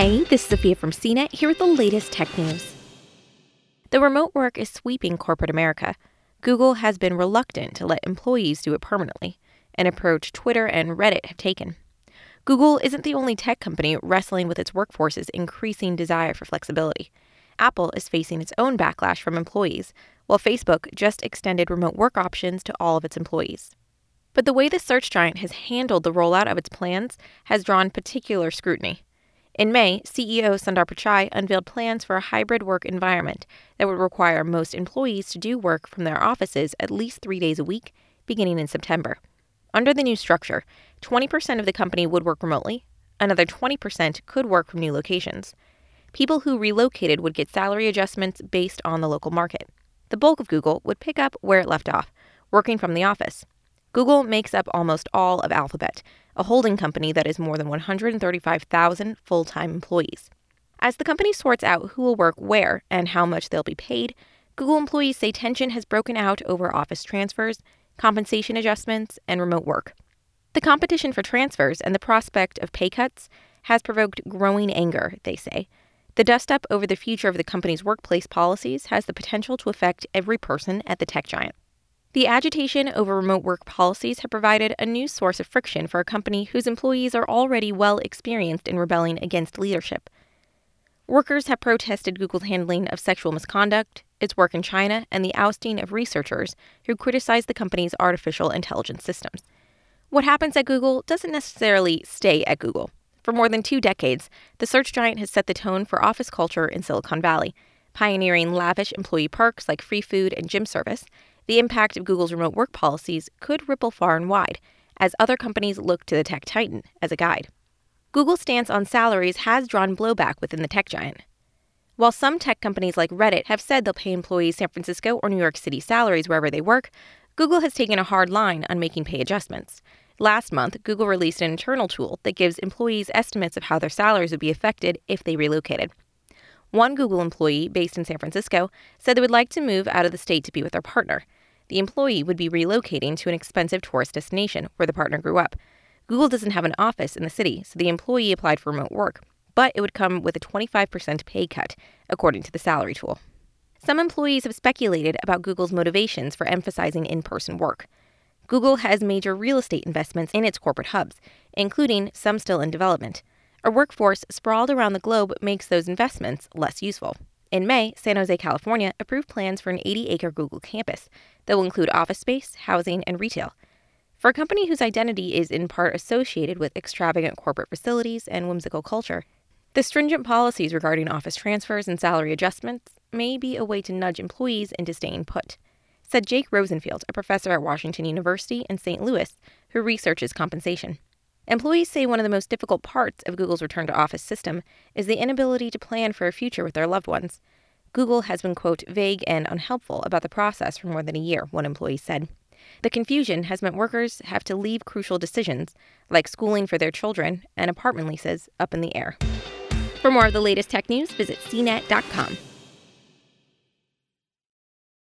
Hey, this is Sophia from CNET here with the latest tech news. The remote work is sweeping corporate America. Google has been reluctant to let employees do it permanently, an approach Twitter and Reddit have taken. Google isn't the only tech company wrestling with its workforce's increasing desire for flexibility. Apple is facing its own backlash from employees, while Facebook just extended remote work options to all of its employees. But the way the search giant has handled the rollout of its plans has drawn particular scrutiny. In May, CEO Sundar Pichai unveiled plans for a hybrid work environment that would require most employees to do work from their offices at least three days a week, beginning in September. Under the new structure, 20% of the company would work remotely, another 20% could work from new locations. People who relocated would get salary adjustments based on the local market. The bulk of Google would pick up where it left off, working from the office. Google makes up almost all of Alphabet, a holding company that is more than 135,000 full time employees. As the company sorts out who will work where and how much they'll be paid, Google employees say tension has broken out over office transfers, compensation adjustments, and remote work. The competition for transfers and the prospect of pay cuts has provoked growing anger, they say. The dust up over the future of the company's workplace policies has the potential to affect every person at the tech giant. The agitation over remote work policies have provided a new source of friction for a company whose employees are already well experienced in rebelling against leadership. Workers have protested Google's handling of sexual misconduct, its work in China, and the ousting of researchers who criticized the company's artificial intelligence systems. What happens at Google doesn't necessarily stay at Google. For more than two decades, the search giant has set the tone for office culture in Silicon Valley, pioneering lavish employee perks like free food and gym service, the impact of Google's remote work policies could ripple far and wide as other companies look to the tech titan as a guide. Google's stance on salaries has drawn blowback within the tech giant. While some tech companies like Reddit have said they'll pay employees San Francisco or New York City salaries wherever they work, Google has taken a hard line on making pay adjustments. Last month, Google released an internal tool that gives employees estimates of how their salaries would be affected if they relocated. One Google employee based in San Francisco said they would like to move out of the state to be with their partner the employee would be relocating to an expensive tourist destination where the partner grew up. Google doesn't have an office in the city, so the employee applied for remote work, but it would come with a 25% pay cut, according to the salary tool. Some employees have speculated about Google's motivations for emphasizing in person work. Google has major real estate investments in its corporate hubs, including some still in development. A workforce sprawled around the globe makes those investments less useful. In May, San Jose, California approved plans for an 80 acre Google campus that will include office space, housing, and retail. For a company whose identity is in part associated with extravagant corporate facilities and whimsical culture, the stringent policies regarding office transfers and salary adjustments may be a way to nudge employees into staying put, said Jake Rosenfeld, a professor at Washington University in St. Louis who researches compensation. Employees say one of the most difficult parts of Google's return to office system is the inability to plan for a future with their loved ones. Google has been, quote, vague and unhelpful about the process for more than a year, one employee said. The confusion has meant workers have to leave crucial decisions, like schooling for their children and apartment leases, up in the air. For more of the latest tech news, visit cnet.com.